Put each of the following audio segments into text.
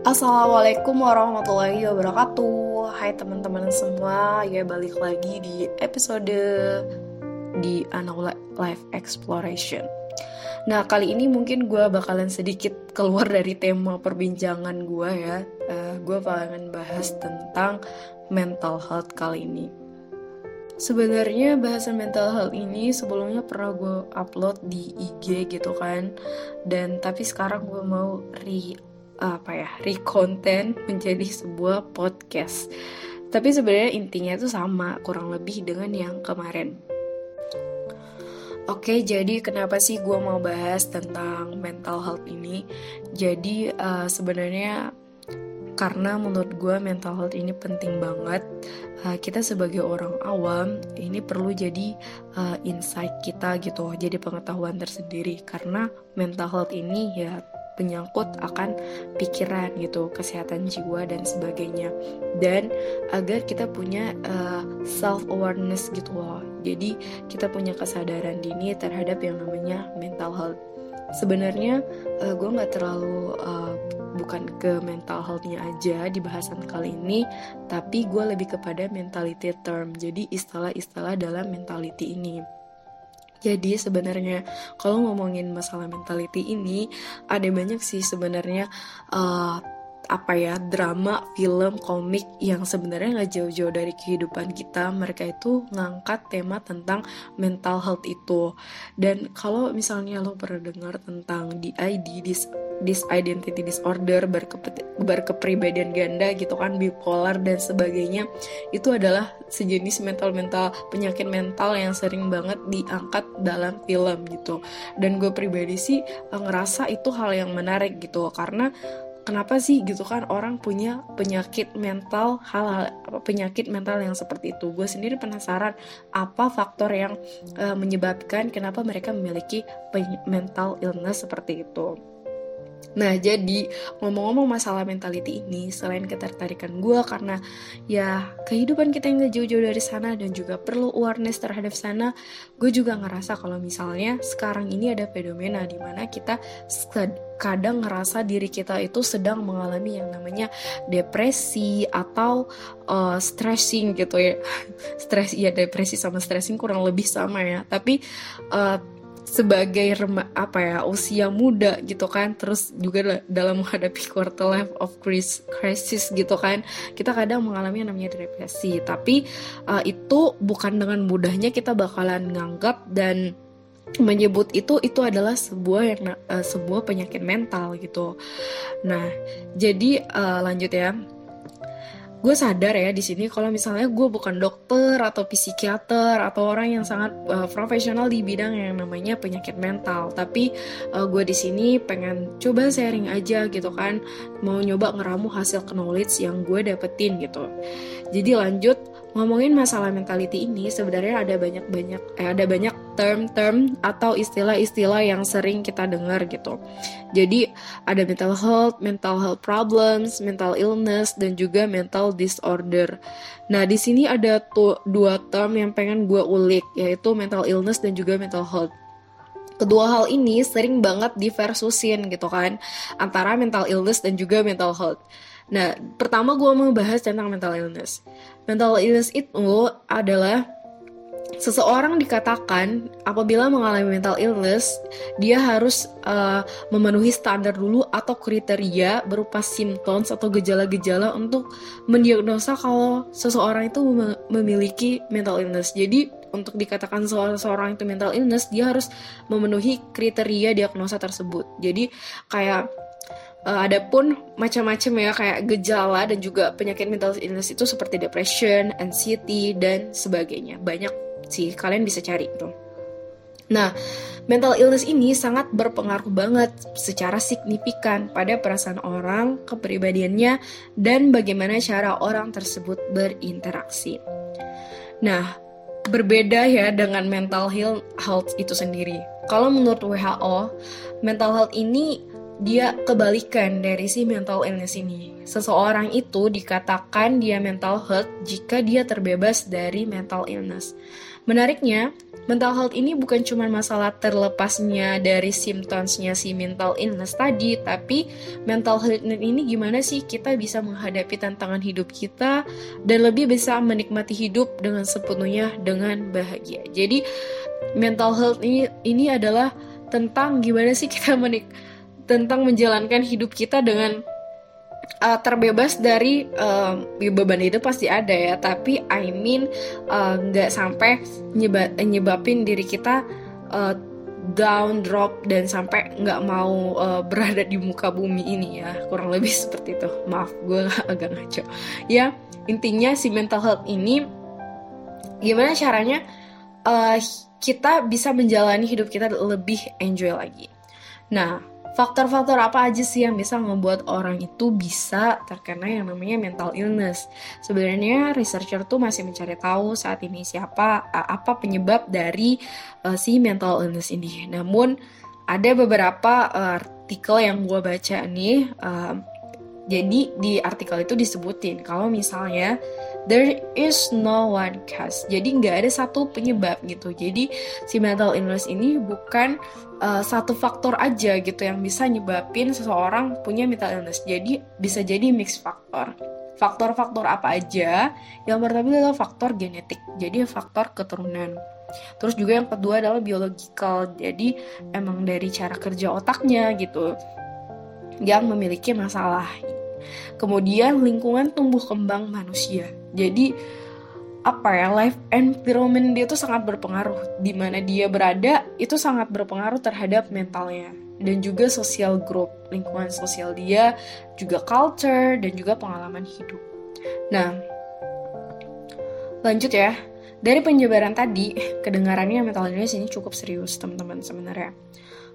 Assalamualaikum warahmatullahi wabarakatuh. Hai teman-teman semua Ya balik lagi di episode Di Anak Life Exploration. Nah kali ini mungkin gue bakalan sedikit keluar dari tema perbincangan gue ya. Uh, Gue bakalan bahas tentang mental health kali ini. Sebenarnya bahasan mental health ini sebelumnya pernah gue upload di IG gitu kan. Dan tapi sekarang gue mau re apa ya recontent menjadi sebuah podcast tapi sebenarnya intinya itu sama kurang lebih dengan yang kemarin Oke, jadi kenapa sih gue mau bahas tentang mental health ini? Jadi uh, sebenarnya karena menurut gue mental health ini penting banget. Uh, kita sebagai orang awam ini perlu jadi uh, insight kita gitu, jadi pengetahuan tersendiri. Karena mental health ini ya penyangkut akan pikiran gitu, kesehatan jiwa dan sebagainya. Dan agar kita punya uh, eh, self awareness gitu loh. Jadi kita punya kesadaran dini terhadap yang namanya mental health. Sebenarnya uh, gue nggak terlalu uh, bukan ke mental healthnya aja di bahasan kali ini, tapi gue lebih kepada mentality term. Jadi istilah-istilah dalam mentality ini. Jadi sebenarnya kalau ngomongin masalah mentality ini ada banyak sih sebenarnya uh, apa ya drama, film, komik yang sebenarnya nggak jauh-jauh dari kehidupan kita. Mereka itu ngangkat tema tentang mental health itu. Dan kalau misalnya lo pernah dengar tentang DID, dis disidentity disorder, berke berkepribadian ganda gitu kan, bipolar dan sebagainya, itu adalah sejenis mental-mental penyakit mental yang sering banget diangkat dalam film gitu. Dan gue pribadi sih eh, ngerasa itu hal yang menarik gitu karena kenapa sih gitu kan orang punya penyakit mental hal-hal penyakit mental yang seperti itu? Gue sendiri penasaran apa faktor yang uh, menyebabkan kenapa mereka memiliki mental illness seperti itu Nah, jadi ngomong-ngomong masalah mentality ini, selain ketertarikan gue karena ya kehidupan kita yang gak jauh-jauh dari sana dan juga perlu awareness terhadap sana, gue juga ngerasa kalau misalnya sekarang ini ada fenomena di mana kita kadang ngerasa diri kita itu sedang mengalami yang namanya depresi atau uh, stressing gitu ya. Stress ya depresi sama stressing kurang lebih sama ya, tapi uh, sebagai rema, apa ya usia muda gitu kan terus juga dalam menghadapi quarter life of crisis gitu kan kita kadang mengalami yang namanya depresi. Tapi uh, itu bukan dengan mudahnya kita bakalan nganggap dan menyebut itu itu adalah sebuah yang uh, sebuah penyakit mental gitu. Nah jadi uh, lanjut ya gue sadar ya di sini kalau misalnya gue bukan dokter atau psikiater atau orang yang sangat uh, profesional di bidang yang namanya penyakit mental. Tapi uh, gue di sini pengen coba sharing aja gitu kan. Mau nyoba ngeramu hasil knowledge yang gue dapetin gitu. Jadi lanjut ngomongin masalah mentality ini sebenarnya ada banyak banyak eh, ada banyak term-term atau istilah-istilah yang sering kita dengar gitu. Jadi ada mental health, mental health problems, mental illness dan juga mental disorder. Nah di sini ada tuh dua term yang pengen gue ulik yaitu mental illness dan juga mental health. Kedua hal ini sering banget diversusin gitu kan antara mental illness dan juga mental health. Nah, pertama gue mau bahas tentang mental illness. Mental illness itu adalah seseorang dikatakan apabila mengalami mental illness, dia harus uh, memenuhi standar dulu atau kriteria berupa symptoms atau gejala-gejala untuk mendiagnosa kalau seseorang itu memiliki mental illness. Jadi untuk dikatakan seseorang itu mental illness, dia harus memenuhi kriteria diagnosa tersebut. Jadi kayak Uh, ada pun macam-macam ya kayak gejala dan juga penyakit mental illness itu seperti depression, anxiety dan sebagainya. Banyak sih kalian bisa cari tuh. Nah, mental illness ini sangat berpengaruh banget secara signifikan pada perasaan orang, kepribadiannya, dan bagaimana cara orang tersebut berinteraksi. Nah, berbeda ya dengan mental health itu sendiri. Kalau menurut WHO, mental health ini dia kebalikan dari si mental illness ini. Seseorang itu dikatakan dia mental health jika dia terbebas dari mental illness. Menariknya, mental health ini bukan cuma masalah terlepasnya dari symptomsnya si mental illness tadi, tapi mental health ini gimana sih kita bisa menghadapi tantangan hidup kita dan lebih bisa menikmati hidup dengan sepenuhnya dengan bahagia. Jadi mental health ini ini adalah tentang gimana sih kita menik tentang menjalankan hidup kita dengan uh, terbebas dari uh, beban itu pasti ada ya. Tapi I mean uh, nggak uh, sampai nyebab nyebabin diri kita uh, down drop dan sampai nggak mau uh, berada di muka bumi ini ya. Kurang lebih seperti itu. Maaf gue agak ngaco. Ya intinya si mental health ini gimana caranya uh, kita bisa menjalani hidup kita lebih enjoy lagi. Nah faktor-faktor apa aja sih yang bisa membuat orang itu bisa terkena yang namanya mental illness. Sebenarnya researcher tuh masih mencari tahu saat ini siapa apa penyebab dari uh, si mental illness ini. Namun ada beberapa uh, artikel yang gue baca nih. Uh, jadi di artikel itu disebutin kalau misalnya there is no one cause. Jadi nggak ada satu penyebab gitu. Jadi si mental illness ini bukan uh, satu faktor aja gitu yang bisa nyebabin seseorang punya mental illness. Jadi bisa jadi mix faktor. Faktor-faktor apa aja? Yang pertama adalah faktor genetik. Jadi faktor keturunan. Terus juga yang kedua adalah biological. Jadi emang dari cara kerja otaknya gitu yang memiliki masalah Kemudian lingkungan tumbuh kembang manusia. Jadi apa ya life environment dia tuh sangat berpengaruh. Di mana dia berada itu sangat berpengaruh terhadap mentalnya. Dan juga sosial group lingkungan sosial dia juga culture dan juga pengalaman hidup. Nah lanjut ya. Dari penyebaran tadi kedengarannya mental illness ini cukup serius teman-teman sebenarnya.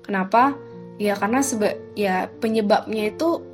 Kenapa? Ya karena seba ya penyebabnya itu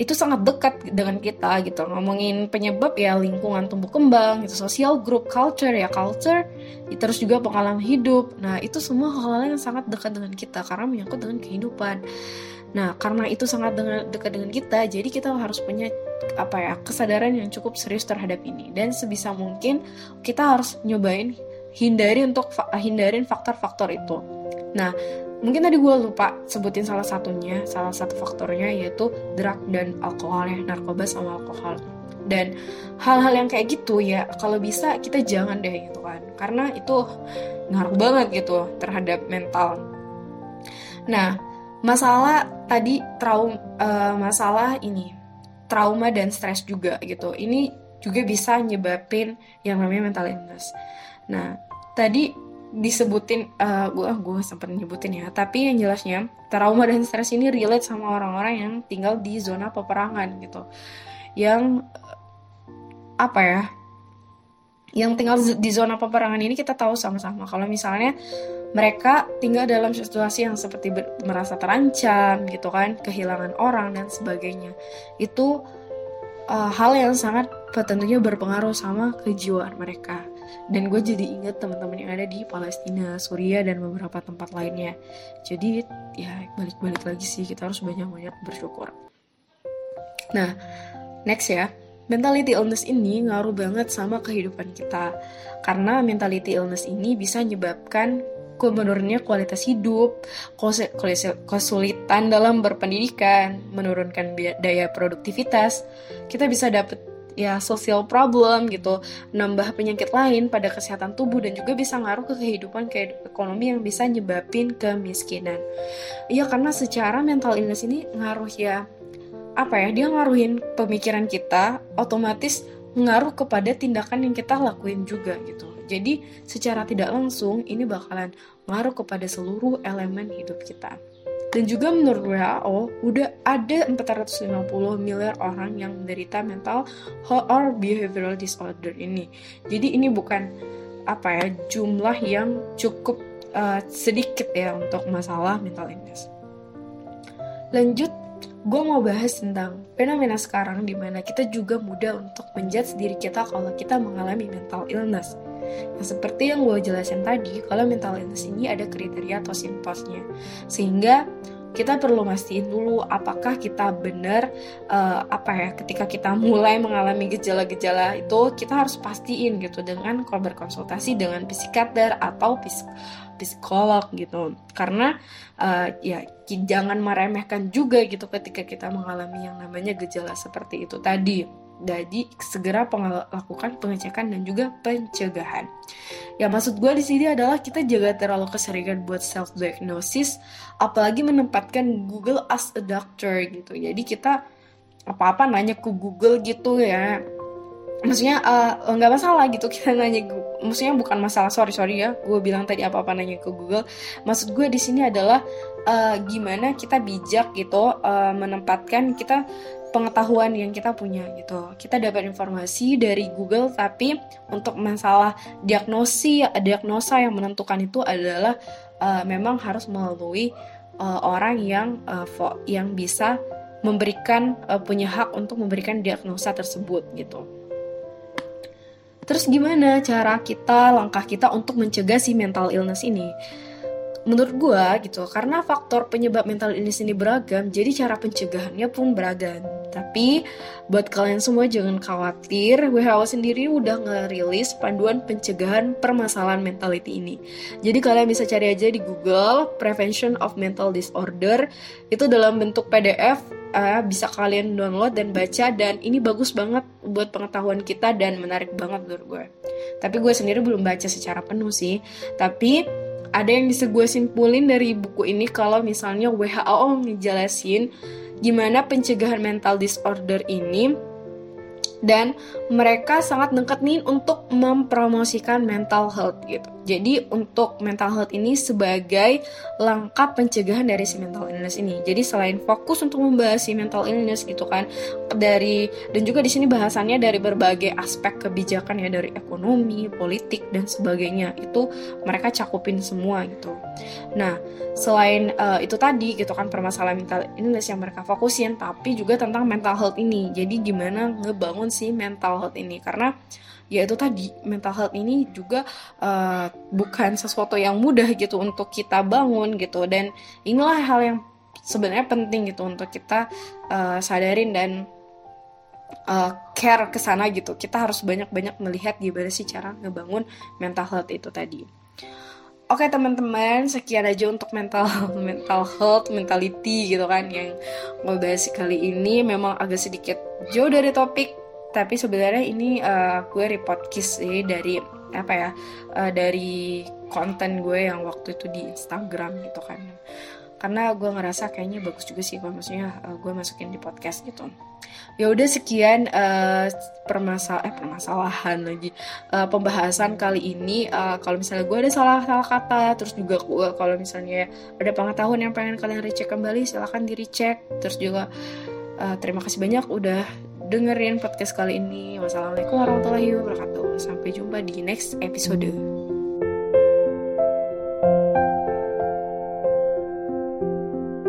itu sangat dekat dengan kita gitu. Ngomongin penyebab ya lingkungan tumbuh kembang itu sosial group culture ya culture terus juga pengalaman hidup. Nah itu semua hal-hal yang sangat dekat dengan kita karena menyangkut dengan kehidupan. Nah karena itu sangat dengan, dekat dengan kita jadi kita harus punya apa ya kesadaran yang cukup serius terhadap ini. Dan sebisa mungkin kita harus nyobain hindari untuk hindarin faktor-faktor itu. Nah mungkin tadi gue lupa sebutin salah satunya salah satu faktornya yaitu drug dan alkohol ya narkoba sama alkohol. Dan hal-hal yang kayak gitu ya kalau bisa kita jangan deh gitu kan karena itu ngaruh banget gitu terhadap mental. Nah masalah tadi trauma uh, masalah ini trauma dan stres juga gitu. Ini juga bisa nyebabin yang namanya mental illness. Nah tadi disebutin uh, gue gue sempat nyebutin ya. Tapi yang jelasnya trauma dan stres ini relate sama orang-orang yang tinggal di zona peperangan gitu. Yang apa ya yang tinggal di zona peperangan ini kita tahu sama-sama. Kalau misalnya mereka tinggal dalam situasi yang seperti merasa terancam gitu kan kehilangan orang dan sebagainya itu uh, hal yang sangat tentunya berpengaruh sama kejiwaan mereka dan gue jadi inget teman-teman yang ada di Palestina, Suriah dan beberapa tempat lainnya. Jadi ya balik-balik lagi sih kita harus banyak-banyak bersyukur. Nah, next ya. Mentality illness ini ngaruh banget sama kehidupan kita. Karena mentality illness ini bisa menyebabkan menurunnya kualitas hidup, kesulitan dalam berpendidikan, menurunkan daya produktivitas. Kita bisa dapet ya social problem gitu, nambah penyakit lain pada kesehatan tubuh dan juga bisa ngaruh ke kehidupan ke ekonomi yang bisa nyebabin kemiskinan. Iya karena secara mental illness ini ngaruh ya apa ya dia ngaruhin pemikiran kita otomatis ngaruh kepada tindakan yang kita lakuin juga gitu. Jadi secara tidak langsung ini bakalan ngaruh kepada seluruh elemen hidup kita. Dan juga menurut WHO, udah ada 450 miliar orang yang menderita mental or behavioral disorder ini. Jadi ini bukan apa ya jumlah yang cukup uh, sedikit ya untuk masalah mental illness. Lanjut, gue mau bahas tentang fenomena sekarang di mana kita juga mudah untuk menjudge diri kita kalau kita mengalami mental illness. Yang seperti yang gue jelasin tadi, kalau mental illness ini ada kriteria atau simptomnya. Sehingga kita perlu mastiin dulu apakah kita benar uh, apa ya ketika kita mulai mengalami gejala-gejala itu kita harus pastiin gitu dengan berkonsultasi dengan psikiater atau psikolog gitu karena uh, ya jangan meremehkan juga gitu ketika kita mengalami yang namanya gejala seperti itu tadi jadi segera lakukan pengecekan dan juga pencegahan. Ya maksud gue di sini adalah kita jaga terlalu keseringan buat self diagnosis, apalagi menempatkan Google as a doctor gitu. Jadi kita apa-apa nanya ke Google gitu ya maksudnya uh, nggak masalah gitu kita nanya maksudnya bukan masalah sorry sorry ya gue bilang tadi apa apa nanya ke Google maksud gue di sini adalah uh, gimana kita bijak gitu uh, menempatkan kita pengetahuan yang kita punya gitu kita dapat informasi dari Google tapi untuk masalah diagnosi diagnosa yang menentukan itu adalah uh, memang harus melalui uh, orang yang uh, yang bisa memberikan uh, punya hak untuk memberikan diagnosa tersebut gitu. Terus gimana cara kita, langkah kita untuk mencegah si mental illness ini? Menurut gue gitu, karena faktor penyebab mental illness ini beragam, jadi cara pencegahannya pun beragam. Tapi buat kalian semua jangan khawatir, WHO sendiri udah ngerilis panduan pencegahan permasalahan mentality ini. Jadi kalian bisa cari aja di Google Prevention of Mental Disorder, itu dalam bentuk PDF uh, bisa kalian download dan baca dan ini bagus banget buat pengetahuan kita dan menarik banget menurut gue. Tapi gue sendiri belum baca secara penuh sih. Tapi ada yang bisa gue simpulin dari buku ini kalau misalnya WHO ngejelasin gimana pencegahan mental disorder ini dan mereka sangat dekat nih untuk mempromosikan mental health gitu. Jadi untuk mental health ini sebagai langkah pencegahan dari si mental illness ini. Jadi selain fokus untuk membahas si mental illness gitu kan dari dan juga di sini bahasannya dari berbagai aspek kebijakan ya dari ekonomi, politik dan sebagainya. Itu mereka cakupin semua gitu. Nah, selain uh, itu tadi gitu kan permasalahan mental illness yang mereka fokusin tapi juga tentang mental health ini. Jadi gimana ngebangun si mental health ini. Karena ya itu tadi mental health ini juga uh, bukan sesuatu yang mudah gitu untuk kita bangun gitu. Dan inilah hal yang sebenarnya penting gitu untuk kita uh, sadarin dan uh, care ke sana gitu. Kita harus banyak-banyak melihat gimana sih cara ngebangun mental health itu tadi. Oke teman-teman, sekian aja untuk mental mental health, mentality gitu kan yang bahas kali ini. Memang agak sedikit jauh dari topik tapi sebenarnya ini uh, gue report kiss sih dari apa ya uh, dari konten gue yang waktu itu di Instagram gitu kan. Karena gue ngerasa kayaknya bagus juga sih kalau maksudnya uh, gue masukin di podcast gitu. Ya udah sekian uh, permasal eh permasalahan lagi. Uh, pembahasan kali ini uh, kalau misalnya gue ada salah salah kata terus juga gue kalau misalnya ada pengetahuan yang pengen kalian recheck kembali silahkan di recheck. Terus juga uh, terima kasih banyak udah dengerin podcast kali ini. Wassalamualaikum warahmatullahi wabarakatuh. Sampai jumpa di next episode.